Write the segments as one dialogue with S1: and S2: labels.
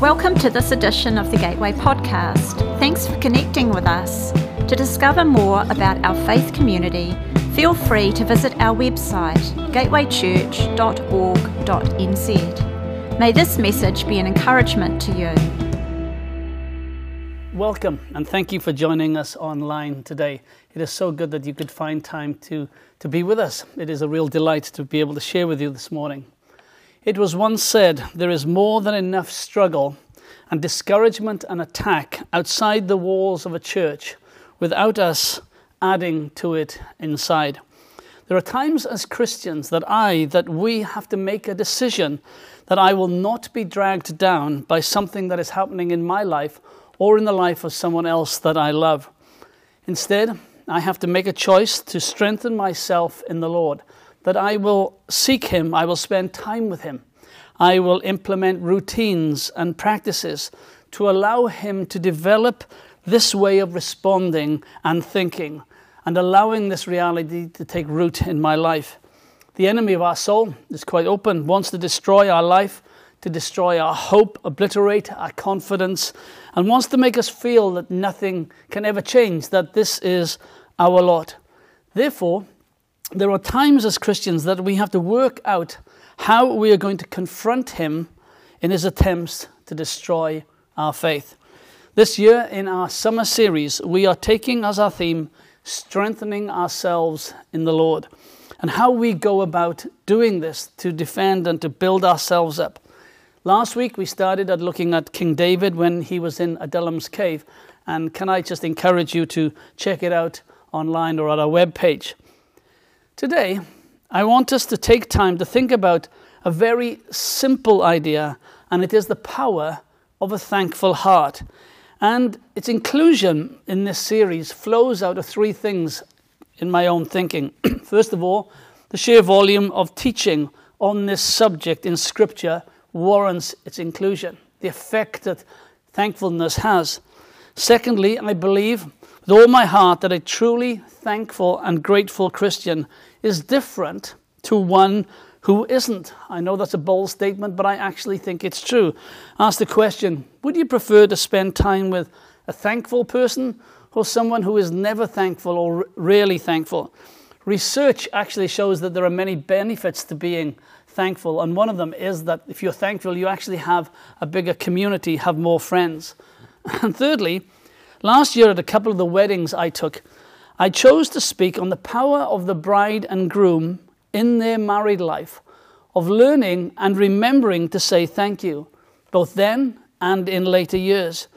S1: Welcome to this edition of the Gateway Podcast. Thanks for connecting with us. To discover more about our faith community, feel free to visit our website, gatewaychurch.org.nz. May this message be an encouragement to you.
S2: Welcome and thank you for joining us online today. It is so good that you could find time to, to be with us. It is a real delight to be able to share with you this morning. It was once said there is more than enough struggle and discouragement and attack outside the walls of a church without us adding to it inside. There are times as Christians that I, that we have to make a decision that I will not be dragged down by something that is happening in my life or in the life of someone else that I love. Instead, I have to make a choice to strengthen myself in the Lord, that I will seek Him, I will spend time with Him, I will implement routines and practices to allow Him to develop this way of responding and thinking and allowing this reality to take root in my life. The enemy of our soul is quite open, wants to destroy our life, to destroy our hope, obliterate our confidence, and wants to make us feel that nothing can ever change, that this is our lot. Therefore, there are times as Christians that we have to work out how we are going to confront him in his attempts to destroy our faith. This year, in our summer series, we are taking as our theme strengthening ourselves in the Lord and how we go about doing this to defend and to build ourselves up. Last week we started at looking at King David when he was in Adullam's cave. And can I just encourage you to check it out online or at our webpage? Today, I want us to take time to think about a very simple idea, and it is the power of a thankful heart. And its inclusion in this series flows out of three things in my own thinking. First of all, the sheer volume of teaching on this subject in Scripture warrants its inclusion, the effect that thankfulness has. Secondly, I believe with all my heart that a truly thankful and grateful Christian is different to one who isn't. I know that's a bold statement, but I actually think it's true. Ask the question Would you prefer to spend time with a thankful person or someone who is never thankful or rarely thankful? Research actually shows that there are many benefits to being thankful. And one of them is that if you're thankful, you actually have a bigger community, have more friends. And thirdly, last year at a couple of the weddings I took, I chose to speak on the power of the bride and groom in their married life, of learning and remembering to say thank you, both then and in later years.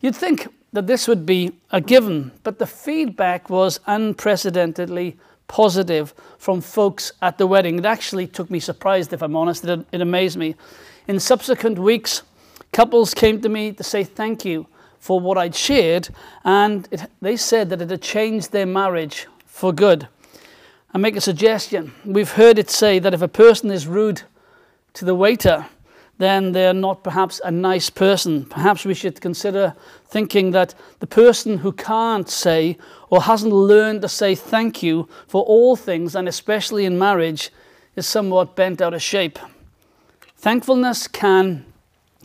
S2: You'd think that this would be a given, but the feedback was unprecedentedly positive from folks at the wedding. It actually took me surprised, if I'm honest. It, it amazed me. In subsequent weeks, couples came to me to say thank you for what I'd shared, and it, they said that it had changed their marriage for good. I make a suggestion. We've heard it say that if a person is rude to the waiter, then they're not perhaps a nice person. Perhaps we should consider thinking that the person who can't say or hasn't learned to say thank you for all things, and especially in marriage, is somewhat bent out of shape. Thankfulness can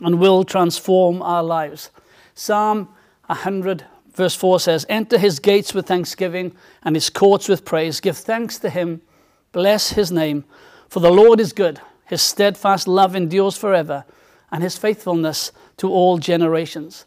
S2: and will transform our lives. Psalm 100, verse 4 says, Enter his gates with thanksgiving and his courts with praise. Give thanks to him, bless his name, for the Lord is good his steadfast love endures forever, and his faithfulness to all generations.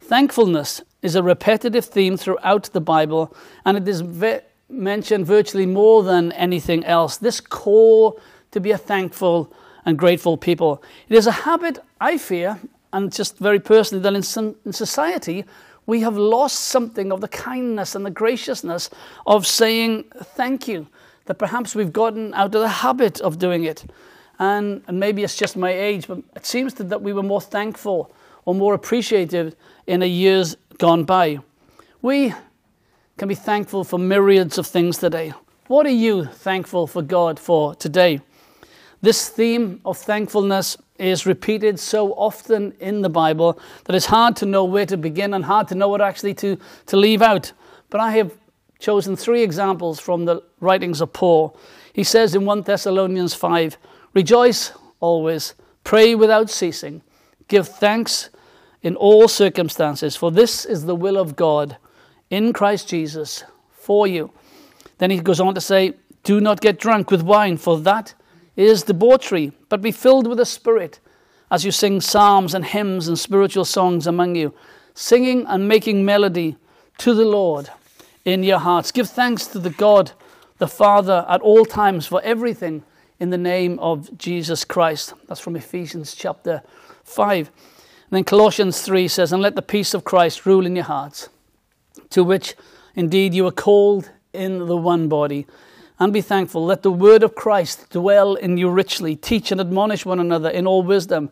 S2: Thankfulness is a repetitive theme throughout the Bible, and it is ve- mentioned virtually more than anything else. This call to be a thankful and grateful people. It is a habit, I fear, and just very personally, that in, some, in society, we have lost something of the kindness and the graciousness of saying thank you, that perhaps we've gotten out of the habit of doing it. And, and maybe it's just my age, but it seems to, that we were more thankful or more appreciative in the years gone by. We can be thankful for myriads of things today. What are you thankful for God for today? This theme of thankfulness is repeated so often in the Bible that it's hard to know where to begin and hard to know what actually to, to leave out. But I have chosen three examples from the writings of Paul. He says in 1 Thessalonians 5 Rejoice always, pray without ceasing, Give thanks in all circumstances, for this is the will of God in Christ Jesus for you. Then he goes on to say, Do not get drunk with wine, for that is debauchery, but be filled with the Spirit as you sing psalms and hymns and spiritual songs among you, singing and making melody to the Lord in your hearts. Give thanks to the God, the Father, at all times for everything in the name of Jesus Christ. That's from Ephesians chapter 5. And then Colossians 3 says, And let the peace of Christ rule in your hearts, to which indeed you are called in the one body. And be thankful. Let the word of Christ dwell in you richly. Teach and admonish one another in all wisdom,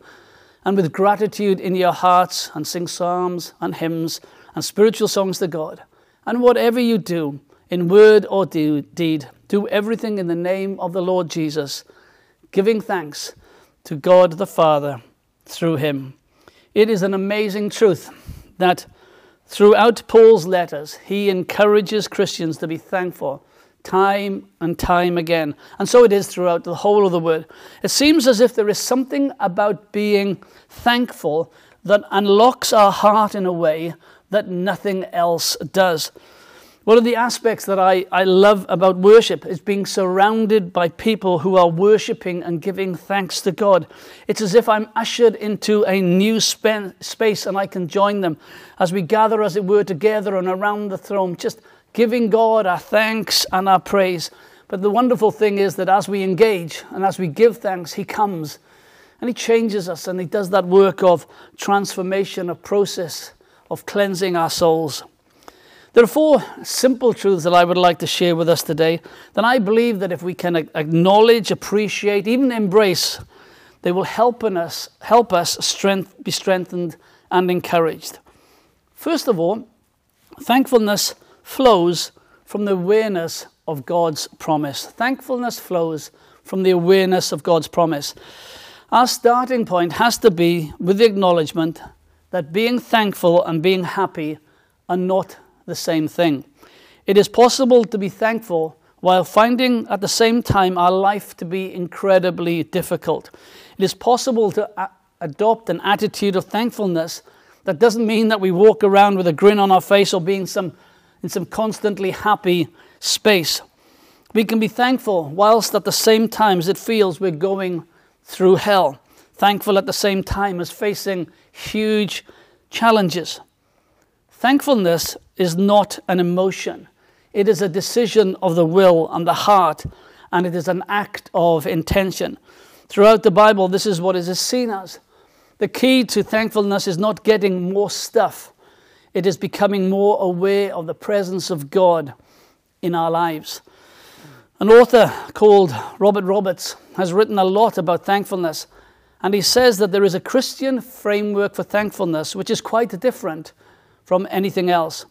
S2: and with gratitude in your hearts, and sing psalms and hymns and spiritual songs to God. And whatever you do, in word or deed, do everything in the name of the Lord Jesus, giving thanks to God the Father through him. It is an amazing truth that throughout Paul's letters, he encourages Christians to be thankful time and time again. And so it is throughout the whole of the word. It seems as if there is something about being thankful that unlocks our heart in a way that nothing else does. One of the aspects that I, I love about worship is being surrounded by people who are worshiping and giving thanks to God. It's as if I'm ushered into a new space and I can join them as we gather, as it were, together and around the throne, just giving God our thanks and our praise. But the wonderful thing is that as we engage and as we give thanks, He comes and He changes us and He does that work of transformation, a process of cleansing our souls. There are four simple truths that I would like to share with us today that I believe that if we can acknowledge, appreciate, even embrace, they will help us, help us strength, be strengthened and encouraged. First of all, thankfulness flows from the awareness of God's promise. Thankfulness flows from the awareness of God's promise. Our starting point has to be with the acknowledgement that being thankful and being happy are not the same thing. It is possible to be thankful while finding at the same time our life to be incredibly difficult. It is possible to a- adopt an attitude of thankfulness that doesn't mean that we walk around with a grin on our face or being some in some constantly happy space. We can be thankful whilst at the same time as it feels we're going through hell. Thankful at the same time as facing huge challenges. Thankfulness is not an emotion, it is a decision of the will and the heart, and it is an act of intention. Throughout the Bible, this is what is seen as. The key to thankfulness is not getting more stuff, it is becoming more aware of the presence of God in our lives. An author called Robert Roberts has written a lot about thankfulness, and he says that there is a Christian framework for thankfulness which is quite different from anything else.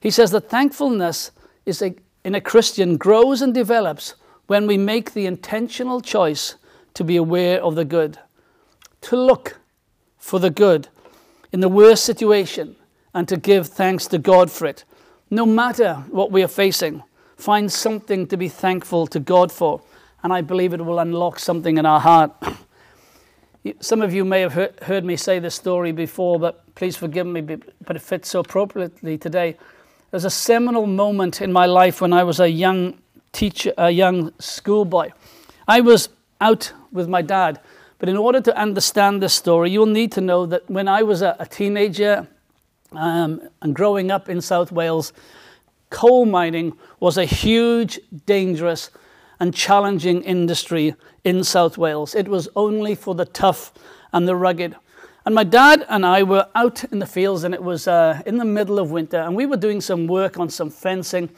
S2: He says that thankfulness is a, in a Christian grows and develops when we make the intentional choice to be aware of the good, to look for the good in the worst situation and to give thanks to God for it. No matter what we are facing, find something to be thankful to God for, and I believe it will unlock something in our heart. Some of you may have heard me say this story before, but please forgive me, but it fits so appropriately today. There's a seminal moment in my life when I was a young teacher, a young schoolboy. I was out with my dad, but in order to understand this story, you'll need to know that when I was a, a teenager, um, and growing up in South Wales, coal mining was a huge, dangerous, and challenging industry in South Wales. It was only for the tough and the rugged. And my dad and I were out in the fields, and it was uh, in the middle of winter, and we were doing some work on some fencing,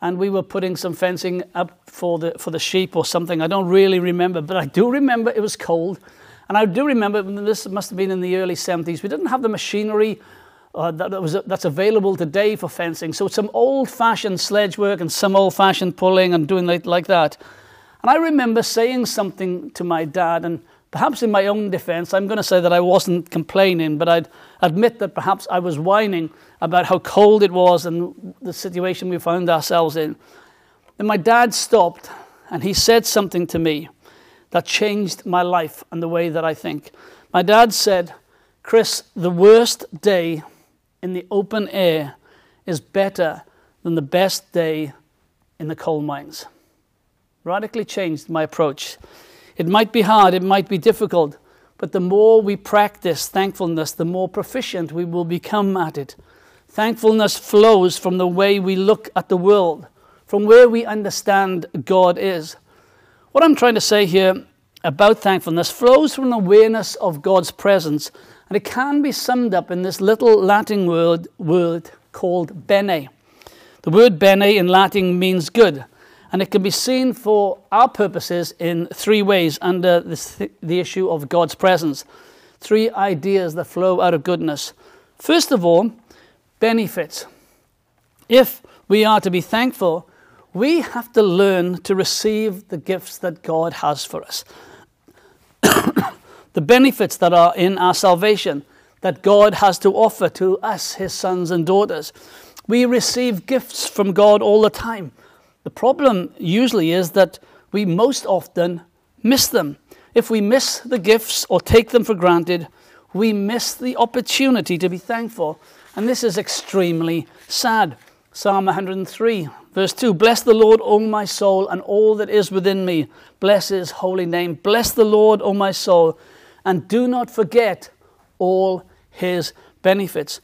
S2: and we were putting some fencing up for the for the sheep or something. I don't really remember, but I do remember it was cold, and I do remember this must have been in the early 70s. We didn't have the machinery uh, that, was, that's available today for fencing. So some old-fashioned sledge work and some old-fashioned pulling and doing like, like that. And I remember saying something to my dad, and perhaps in my own defense, I'm going to say that I wasn't complaining, but I'd admit that perhaps I was whining about how cold it was and the situation we found ourselves in. And my dad stopped and he said something to me that changed my life and the way that I think. My dad said, Chris, the worst day in the open air is better than the best day in the coal mines. Radically changed my approach. It might be hard, it might be difficult, but the more we practice thankfulness, the more proficient we will become at it. Thankfulness flows from the way we look at the world, from where we understand God is. What I'm trying to say here about thankfulness flows from awareness of God's presence, and it can be summed up in this little Latin word, word called bene. The word bene in Latin means good, and it can be seen for our purposes in three ways under this, the issue of God's presence. Three ideas that flow out of goodness. First of all, benefits. If we are to be thankful, we have to learn to receive the gifts that God has for us. The benefits that are in our salvation that God has to offer to us, his sons and daughters. We receive gifts from God all the time. The problem usually is that we most often miss them. If we miss the gifts or take them for granted, we miss the opportunity to be thankful. And this is extremely sad. Psalm 103, verse 2 Bless the Lord, O my soul, and all that is within me. Bless his holy name. Bless the Lord, O my soul and do not forget all his benefits.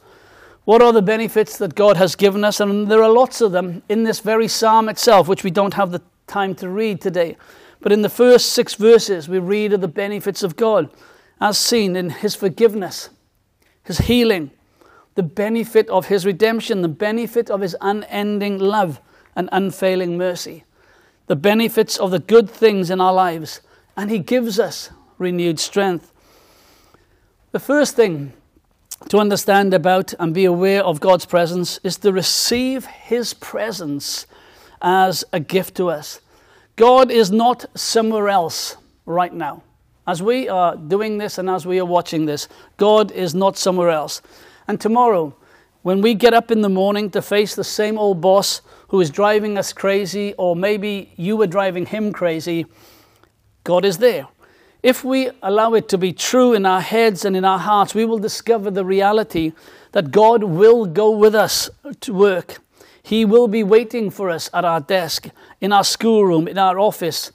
S2: What are the benefits that God has given us? And there are lots of them in this very psalm itself, which we don't have the time to read today. But in the first six verses, we read of the benefits of God, as seen in his forgiveness, his healing, the benefit of his redemption, the benefit of his unending love and unfailing mercy, the benefits of the good things in our lives. And he gives us renewed strength. The first thing to understand about and be aware of God's presence is to receive His presence as a gift to us. God is not somewhere else right now. As we are doing this and as we are watching this, God is not somewhere else. And tomorrow, when we get up in the morning to face the same old boss who is driving us crazy, or maybe you were driving him crazy, God is there. If we allow it to be true in our heads and in our hearts, we will discover the reality that God will go with us to work. He will be waiting for us at our desk, in our schoolroom, in our office,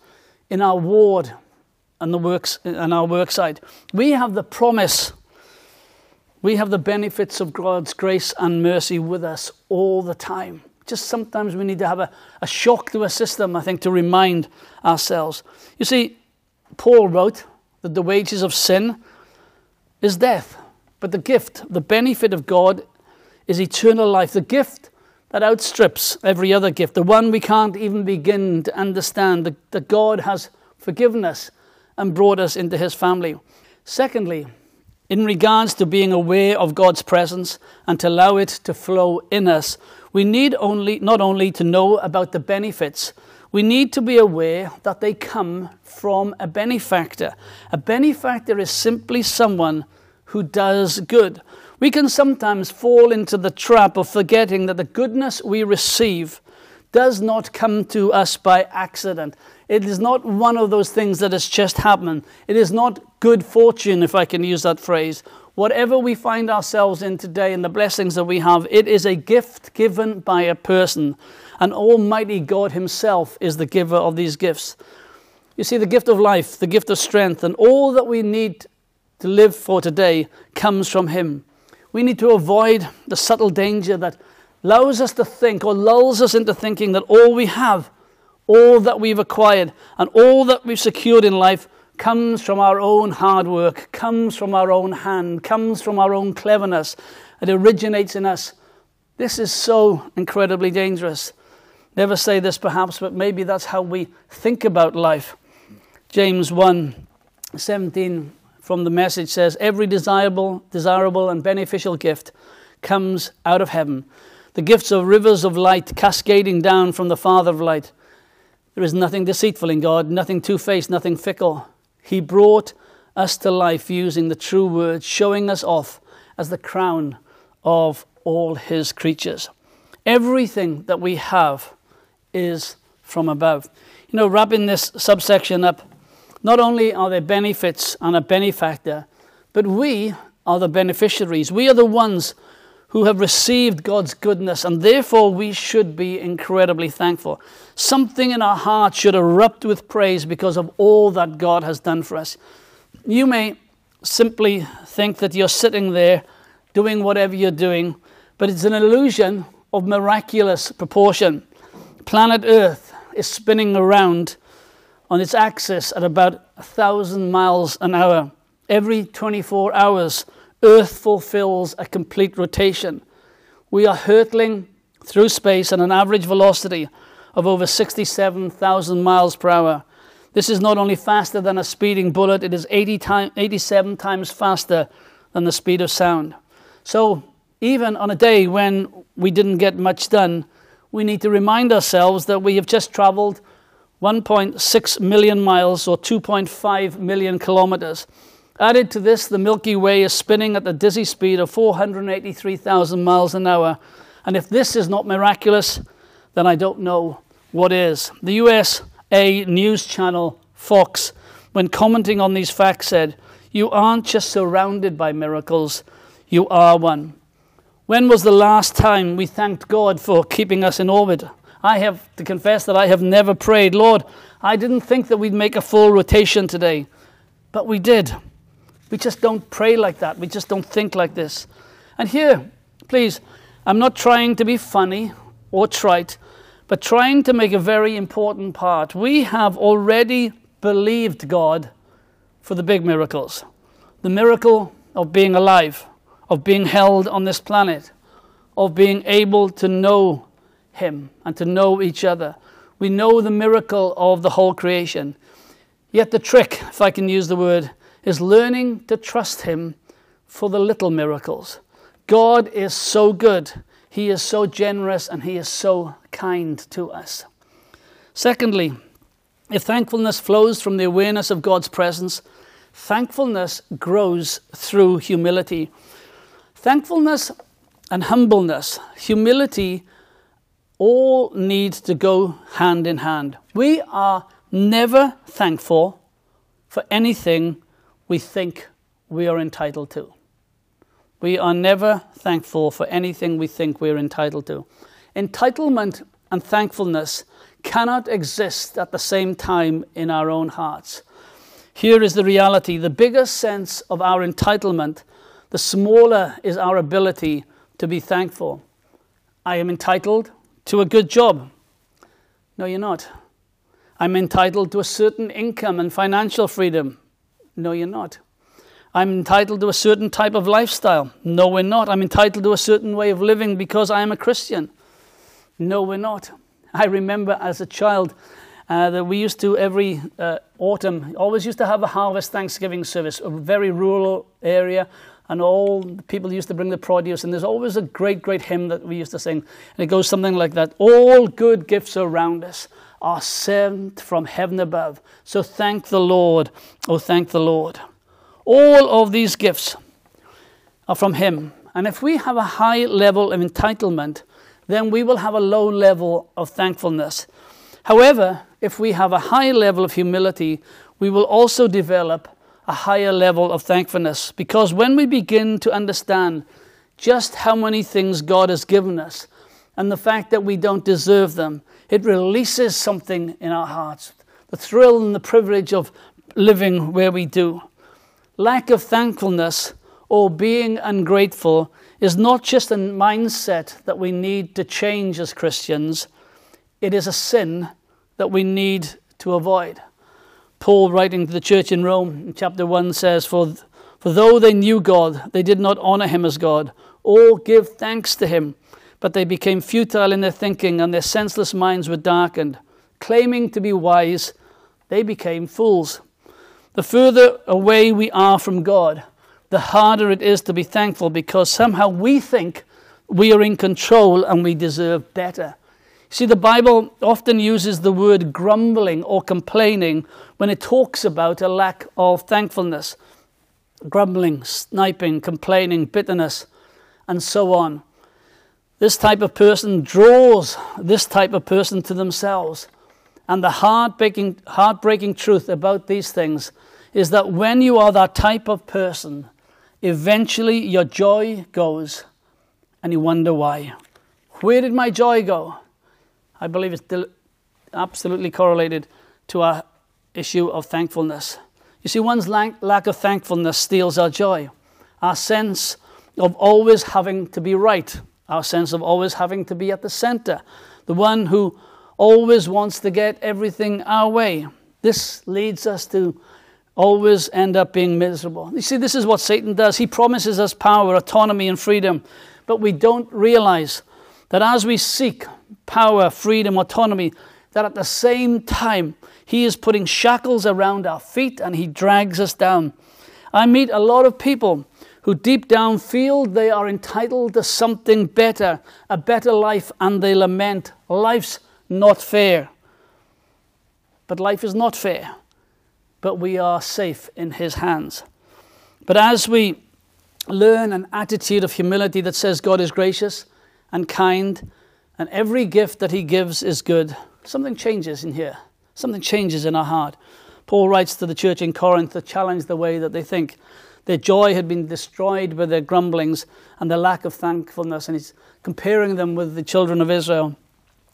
S2: in our ward, and the works and our worksite. We have the promise. We have the benefits of God's grace and mercy with us all the time. Just sometimes we need to have a, a shock to a system, I think, to remind ourselves. You see, Paul wrote that the wages of sin is death, but the gift, the benefit of God is eternal life. The gift that outstrips every other gift, the one we can't even begin to understand, that, that God has forgiven us and brought us into his family. Secondly, in regards to being aware of God's presence and to allow it to flow in us, we need only not only to know about the benefits, we need to be aware that they come from a benefactor. A benefactor is simply someone who does good. We can sometimes fall into the trap of forgetting that the goodness we receive does not come to us by accident. It is not one of those things that has just happened. It is not good fortune, if I can use that phrase. Whatever we find ourselves in today and the blessings that we have, it is a gift given by a person and Almighty God Himself is the giver of these gifts. You see, the gift of life, the gift of strength, and all that we need to live for today comes from Him. We need to avoid the subtle danger that allows us to think or lulls us into thinking that all we have, all that we've acquired, and all that we've secured in life comes from our own hard work, comes from our own hand, comes from our own cleverness. It originates in us. This is so incredibly dangerous. Never say this perhaps, but maybe that's how we think about life. James 1 17 from the message says, Every desirable, desirable and beneficial gift comes out of heaven. The gifts of rivers of light cascading down from the Father of light. There is nothing deceitful in God, nothing two faced, nothing fickle. He brought us to life using the true word, showing us off as the crown of all his creatures. Everything that we have is from above. You know, wrapping this subsection up, not only are there benefits and a benefactor, but we are the beneficiaries. We are the ones who have received God's goodness, and therefore we should be incredibly thankful. Something in our hearts should erupt with praise because of all that God has done for us. You may simply think that you're sitting there doing whatever you're doing, but it's an illusion of miraculous proportion. Planet Earth is spinning around on its axis at about a thousand miles an hour. Every 24 hours, Earth fulfills a complete rotation. We are hurtling through space at an average velocity of over 67,000 miles per hour. This is not only faster than a speeding bullet, it is 80 time, 87 times faster than the speed of sound. So, even on a day when we didn't get much done, we need to remind ourselves that we have just traveled 1.6 million miles or 2.5 million kilometers. Added to this, the Milky Way is spinning at the dizzy speed of 483,000 miles an hour. And if this is not miraculous, then I don't know what is. The USA news channel Fox, when commenting on these facts, said, You aren't just surrounded by miracles, you are one. When was the last time we thanked God for keeping us in orbit? I have to confess that I have never prayed, Lord, I didn't think that we'd make a full rotation today, but we did. We just don't pray like that. We just don't think like this. And here, please, I'm not trying to be funny or trite, but trying to make a very important part. We have already believed God for the big miracles the miracle of being alive, of being held on this planet, of being able to know him and to know each other. We know the miracle of the whole creation. Yet the trick, if I can use the word, is learning to trust Him for the little miracles. God is so good, He is so generous, and He is so kind to us. Secondly, if thankfulness flows from the awareness of God's presence, thankfulness grows through humility. Thankfulness and humbleness, humility, all need to go hand in hand. We are never thankful for anything we think we are entitled to. We are never thankful for anything we think we're entitled to. Entitlement and thankfulness cannot exist at the same time in our own hearts. Here is the reality the bigger sense of our entitlement, the smaller is our ability to be thankful. I am entitled to a good job. No, you're not. I'm entitled to a certain income and financial freedom. No, you're not. I'm entitled to a certain type of lifestyle. No, we're not. I'm entitled to a certain way of living because I am a Christian. No, we're not. I remember as a child uh, that we used to every uh, autumn, always used to have a harvest Thanksgiving service, a very rural area and all the people used to bring the produce, and there's always a great, great hymn that we used to sing, and it goes something like that All good gifts around us are sent from heaven above. So thank the Lord, oh, thank the Lord. All of these gifts are from Him. And if we have a high level of entitlement, then we will have a low level of thankfulness. However, if we have a high level of humility, we will also develop a higher level of thankfulness. Because when we begin to understand just how many things God has given us and the fact that we don't deserve them, it releases something in our hearts the thrill and the privilege of living where we do. Lack of thankfulness or being ungrateful is not just a mindset that we need to change as Christians, it is a sin that we need to avoid. Paul, writing to the church in Rome, in chapter 1, says, For, for though they knew God, they did not honor him as God, or give thanks to him, but they became futile in their thinking, and their senseless minds were darkened. Claiming to be wise, they became fools. The further away we are from God, the harder it is to be thankful because somehow we think we are in control and we deserve better. See, the Bible often uses the word grumbling or complaining when it talks about a lack of thankfulness. Grumbling, sniping, complaining, bitterness, and so on. This type of person draws this type of person to themselves. And the heartbreaking, heartbreaking truth about these things is that when you are that type of person, eventually your joy goes and you wonder why. Where did my joy go? I believe it's absolutely correlated to our issue of thankfulness. You see, one's lack of thankfulness steals our joy, our sense of always having to be right, our sense of always having to be at the center, the one who always wants to get everything our way. This leads us to always end up being miserable. You see, this is what Satan does. He promises us power, autonomy, and freedom, but we don't realize that as we seek power, freedom, autonomy, that at the same time, he is putting shackles around our feet and he drags us down. I meet a lot of people who deep down feel they are entitled to something better, a better life, and they lament, Life's not fair. But life is not fair, but we are safe in his hands. But as we learn an attitude of humility that says God is gracious and kind, and every gift that he gives is good, something changes in here. Something changes in our heart. Paul writes to the church in Corinth to challenge the way that they think. Their joy had been destroyed by their grumblings and their lack of thankfulness, and he's comparing them with the children of Israel.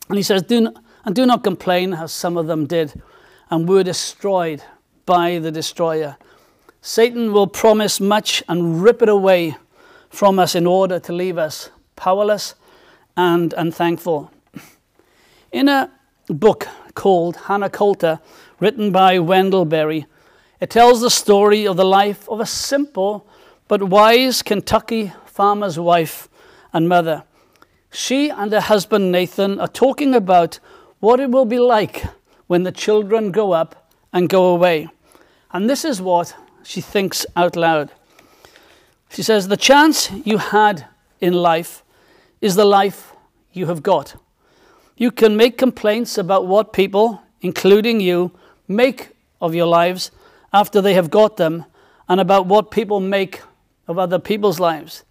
S2: And he says, do not, And do not complain as some of them did, and were destroyed by the destroyer. Satan will promise much and rip it away from us in order to leave us powerless and unthankful. In a book called Hannah Coulter, written by Wendell Berry, it tells the story of the life of a simple but wise Kentucky farmer's wife and mother. She and her husband Nathan are talking about what it will be like when the children grow up and go away. And this is what she thinks out loud. She says, The chance you had in life is the life you have got. You can make complaints about what people, including you, make of your lives after they have got them, and about what people make of other people's lives,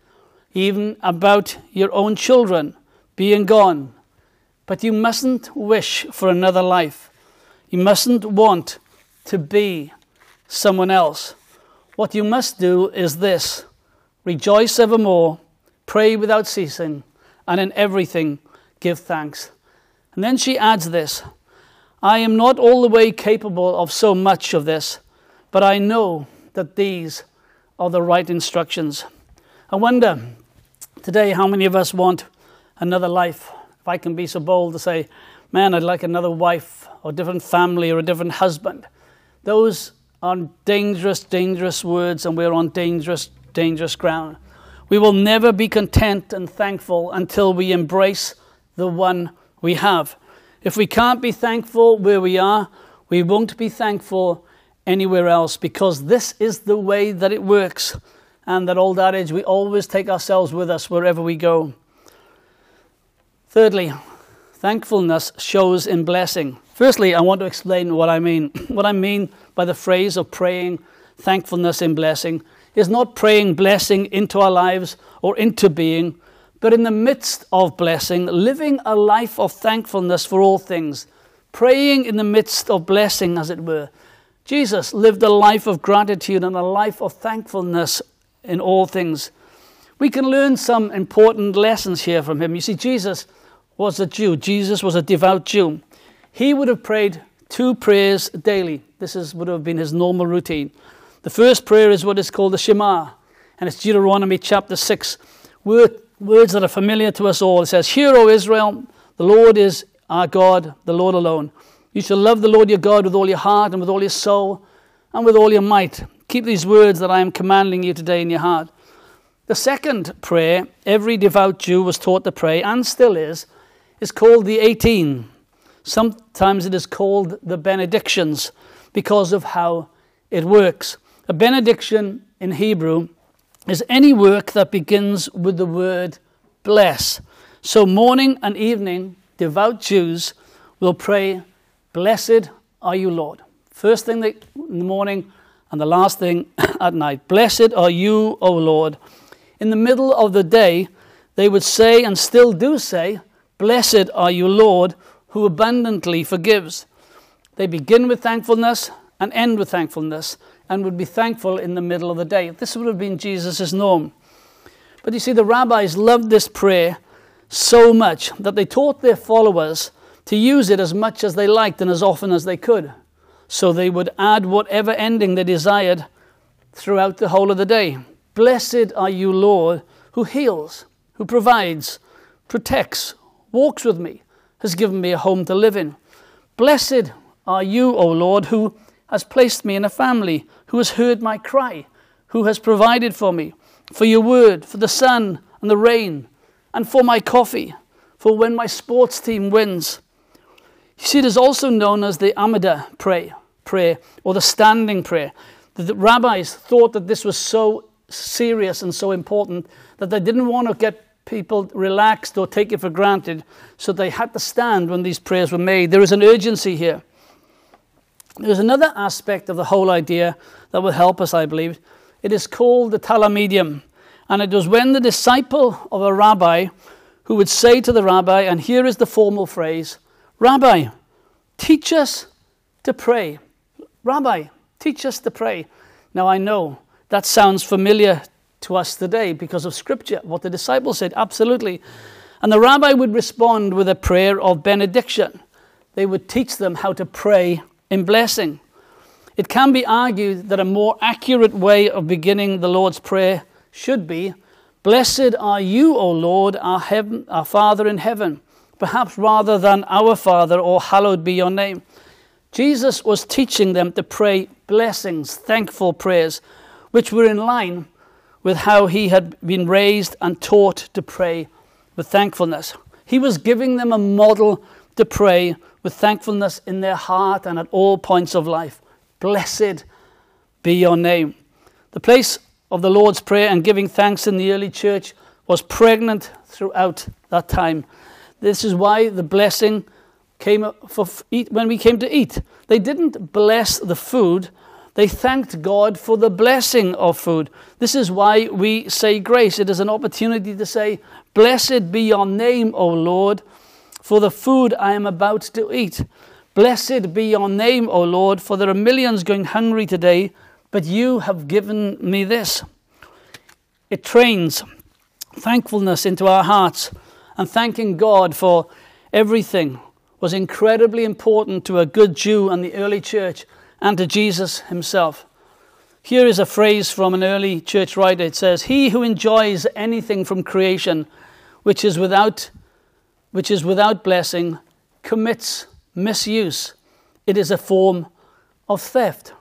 S2: even about your own children being gone. But you mustn't wish for another life. You mustn't want to be someone else. What you must do is this rejoice evermore, pray without ceasing, and in everything give thanks. And then she adds this I am not all the way capable of so much of this, but I know that these are the right instructions. I wonder today how many of us want another life. If I can be so bold to say, man, I'd like another wife or a different family or a different husband. Those are dangerous, dangerous words, and we're on dangerous, dangerous ground. We will never be content and thankful until we embrace the one we have. If we can't be thankful where we are, we won't be thankful anywhere else because this is the way that it works. And that old adage, we always take ourselves with us wherever we go. Thirdly, thankfulness shows in blessing. Firstly, I want to explain what I mean. what I mean by the phrase of praying thankfulness in blessing is not praying blessing into our lives or into being, but in the midst of blessing, living a life of thankfulness for all things, praying in the midst of blessing, as it were. Jesus lived a life of gratitude and a life of thankfulness in all things. We can learn some important lessons here from him. You see, Jesus was a Jew, Jesus was a devout Jew. He would have prayed two prayers daily. This is, would have been his normal routine. The first prayer is what is called the Shema, and it's Deuteronomy chapter 6, word, words that are familiar to us all. It says, Hear, O Israel, the Lord is our God, the Lord alone. You shall love the Lord your God with all your heart and with all your soul and with all your might. Keep these words that I am commanding you today in your heart. The second prayer every devout Jew was taught to pray, and still is, is called the 18. Sometimes it is called the benedictions because of how it works. A benediction in Hebrew is any work that begins with the word bless. So, morning and evening, devout Jews will pray, Blessed are you, Lord. First thing in the morning and the last thing at night. Blessed are you, O Lord. In the middle of the day, they would say, and still do say, Blessed are you, Lord, who abundantly forgives. They begin with thankfulness and end with thankfulness. And would be thankful in the middle of the day. This would have been Jesus' norm. But you see, the rabbis loved this prayer so much that they taught their followers to use it as much as they liked and as often as they could. So they would add whatever ending they desired throughout the whole of the day. Blessed are you, Lord, who heals, who provides, protects, walks with me, has given me a home to live in. Blessed are you, O Lord, who has placed me in a family, who has heard my cry, who has provided for me, for your word, for the sun and the rain, and for my coffee, for when my sports team wins. You see, it is also known as the Amida prayer, prayer or the standing prayer. The rabbis thought that this was so serious and so important that they didn't want to get people relaxed or take it for granted, so they had to stand when these prayers were made. There is an urgency here. There's another aspect of the whole idea that will help us, I believe. It is called the talmidim, and it was when the disciple of a rabbi who would say to the rabbi, and here is the formal phrase Rabbi, teach us to pray. Rabbi, teach us to pray. Now I know that sounds familiar to us today because of Scripture, what the disciples said, absolutely. And the rabbi would respond with a prayer of benediction. They would teach them how to pray in blessing. It can be argued that a more accurate way of beginning the Lord's Prayer should be Blessed are you, O Lord, our, heaven, our Father in heaven, perhaps rather than our Father or hallowed be your name. Jesus was teaching them to pray blessings, thankful prayers, which were in line with how he had been raised and taught to pray with thankfulness. He was giving them a model to pray with thankfulness in their heart and at all points of life. Blessed be your name. The place of the Lord's Prayer and giving thanks in the early church was pregnant throughout that time. This is why the blessing came for eat, when we came to eat. They didn't bless the food, they thanked God for the blessing of food. This is why we say grace. It is an opportunity to say, Blessed be your name, O Lord, for the food I am about to eat. Blessed be your name, O Lord, for there are millions going hungry today, but you have given me this. It trains thankfulness into our hearts, and thanking God for everything was incredibly important to a good Jew and the early church and to Jesus himself. Here is a phrase from an early church writer. It says, He who enjoys anything from creation which is without, which is without blessing commits misuse. It is a form of theft.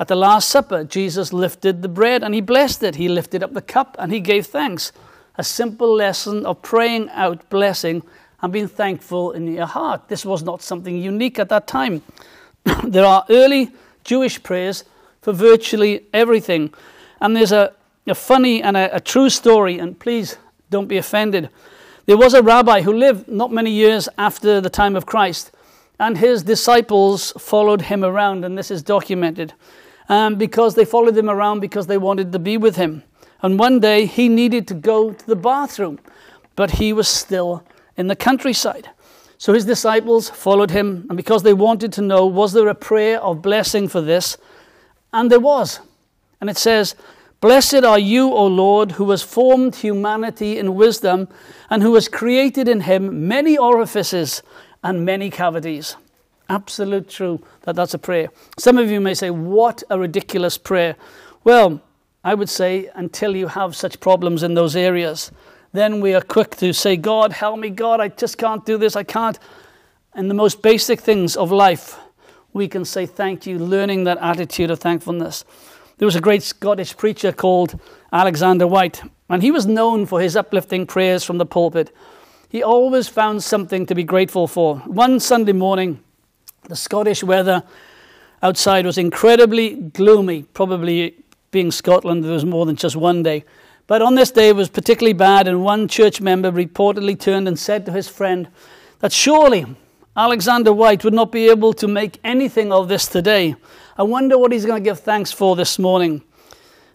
S2: At the Last Supper, Jesus lifted the bread and he blessed it. He lifted up the cup and he gave thanks. A simple lesson of praying out blessing and being thankful in your heart. This was not something unique at that time. there are early Jewish prayers for virtually everything. And there's a, a funny and a, a true story, and please don't be offended. There was a rabbi who lived not many years after the time of Christ, and his disciples followed him around, and this is documented um, because they followed him around because they wanted to be with him. And one day he needed to go to the bathroom, but he was still in the countryside. So his disciples followed him, and because they wanted to know, was there a prayer of blessing for this? And there was. And it says, Blessed are you, O Lord, who has formed humanity in wisdom, and who has created in him many orifices and many cavities. Absolute true that that's a prayer. Some of you may say, What a ridiculous prayer. Well, I would say, until you have such problems in those areas then we are quick to say, God, help me, God, I just can't do this, I can't. And the most basic things of life, we can say thank you, learning that attitude of thankfulness. There was a great Scottish preacher called Alexander Whyte, and he was known for his uplifting prayers from the pulpit. He always found something to be grateful for. One Sunday morning, the Scottish weather outside was incredibly gloomy, probably being Scotland, there was more than just one day. But on this day it was particularly bad, and one church member reportedly turned and said to his friend that surely Alexander Whyte would not be able to make anything of this today. I wonder what he's going to give thanks for this morning.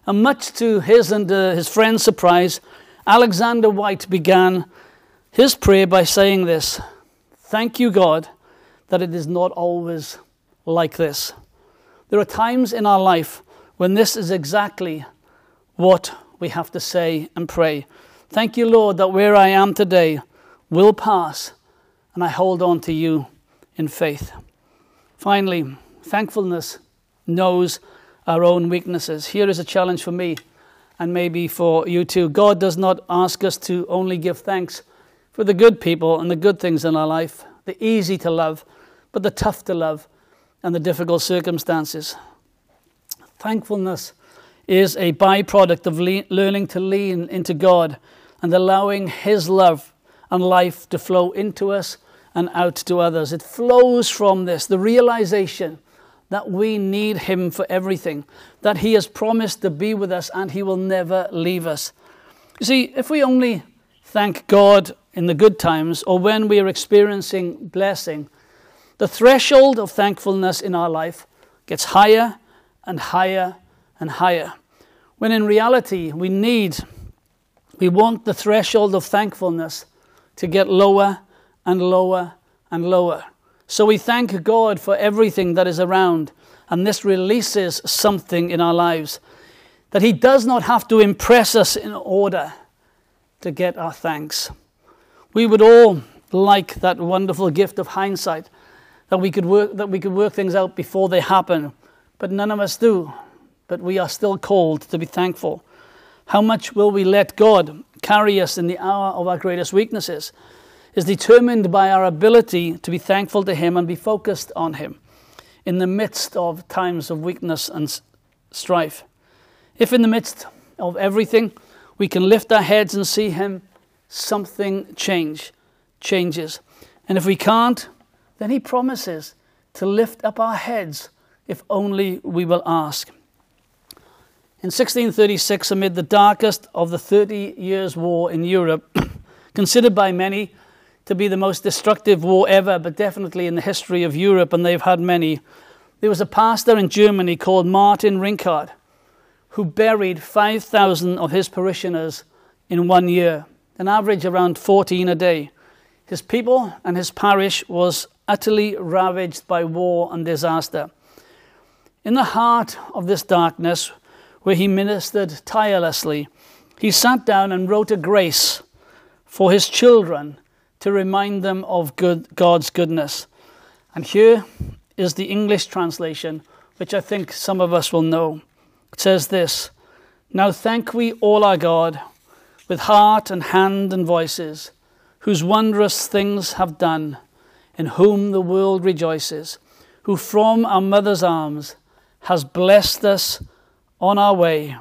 S2: And much to his and uh, his friend's surprise, Alexander Whyte began his prayer by saying this Thank you, God, that it is not always like this. There are times in our life when this is exactly what we have to say and pray. Thank you, Lord, that where I am today will pass, and I hold on to you in faith. Finally, thankfulness knows our own weaknesses. Here is a challenge for me and maybe for you too. God does not ask us to only give thanks for the good people and the good things in our life, the easy to love, but the tough to love and the difficult circumstances. Thankfulness is a byproduct of le- learning to lean into God and allowing His love and life to flow into us and out to others. It flows from this, the realization that we need Him for everything, that He has promised to be with us and He will never leave us. You see, if we only thank God in the good times or when we are experiencing blessing, the threshold of thankfulness in our life gets higher and higher and higher. When in reality, we need, we want the threshold of thankfulness to get lower and lower and lower. So we thank God for everything that is around, and this releases something in our lives that He does not have to impress us in order to get our thanks. We would all like that wonderful gift of hindsight that we could work, that we could work things out before they happen, but none of us do. But we are still called to be thankful. How much will we let God carry us in the hour of our greatest weaknesses? Is determined by our ability to be thankful to Him and be focused on Him in the midst of times of weakness and strife. If in the midst of everything we can lift our heads and see Him, something change changes. And if we can't, then He promises to lift up our heads if only we will ask. In 1636, amid the darkest of the Thirty Years' War in Europe, considered by many to be the most destructive war ever, but definitely in the history of Europe, and they've had many. There was a pastor in Germany called Martin Rinkart who buried 5,000 of his parishioners in one year, an average around 14 a day. His people and his parish was utterly ravaged by war and disaster. In the heart of this darkness, where he ministered tirelessly, he sat down and wrote a grace for his children to remind them of good, God's goodness. And here is the English translation, which I think some of us will know. It says this Now thank we all our God with heart and hand and voices, whose wondrous things have done, in whom the world rejoices, who from our mother's arms has blessed us on our way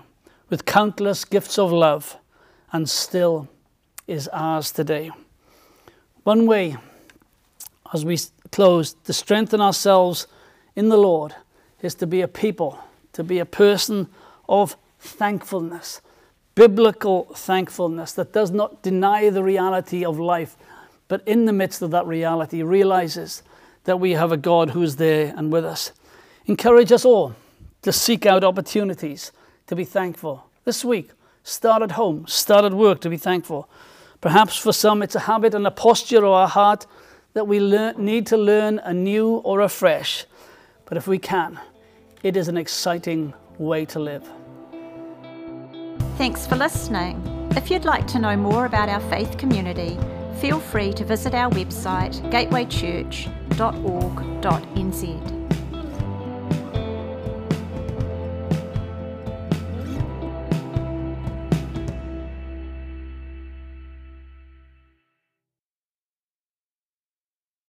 S2: with countless gifts of love, and still is ours today. One way, as we close, to strengthen ourselves in the Lord is to be a people, to be a person of thankfulness, biblical thankfulness that does not deny the reality of life, but in the midst of that reality realizes that we have a God who is there and with us. Encourage us all to seek out opportunities to be thankful. This week, start at home, start at work to be thankful. Perhaps for some it's a habit and a posture of our heart that we learn, need to learn anew or afresh. But if we can, it is an exciting way to live.
S1: Thanks for listening. If you'd like to know more about our faith community, feel free to visit our website gatewaychurch.org.nz.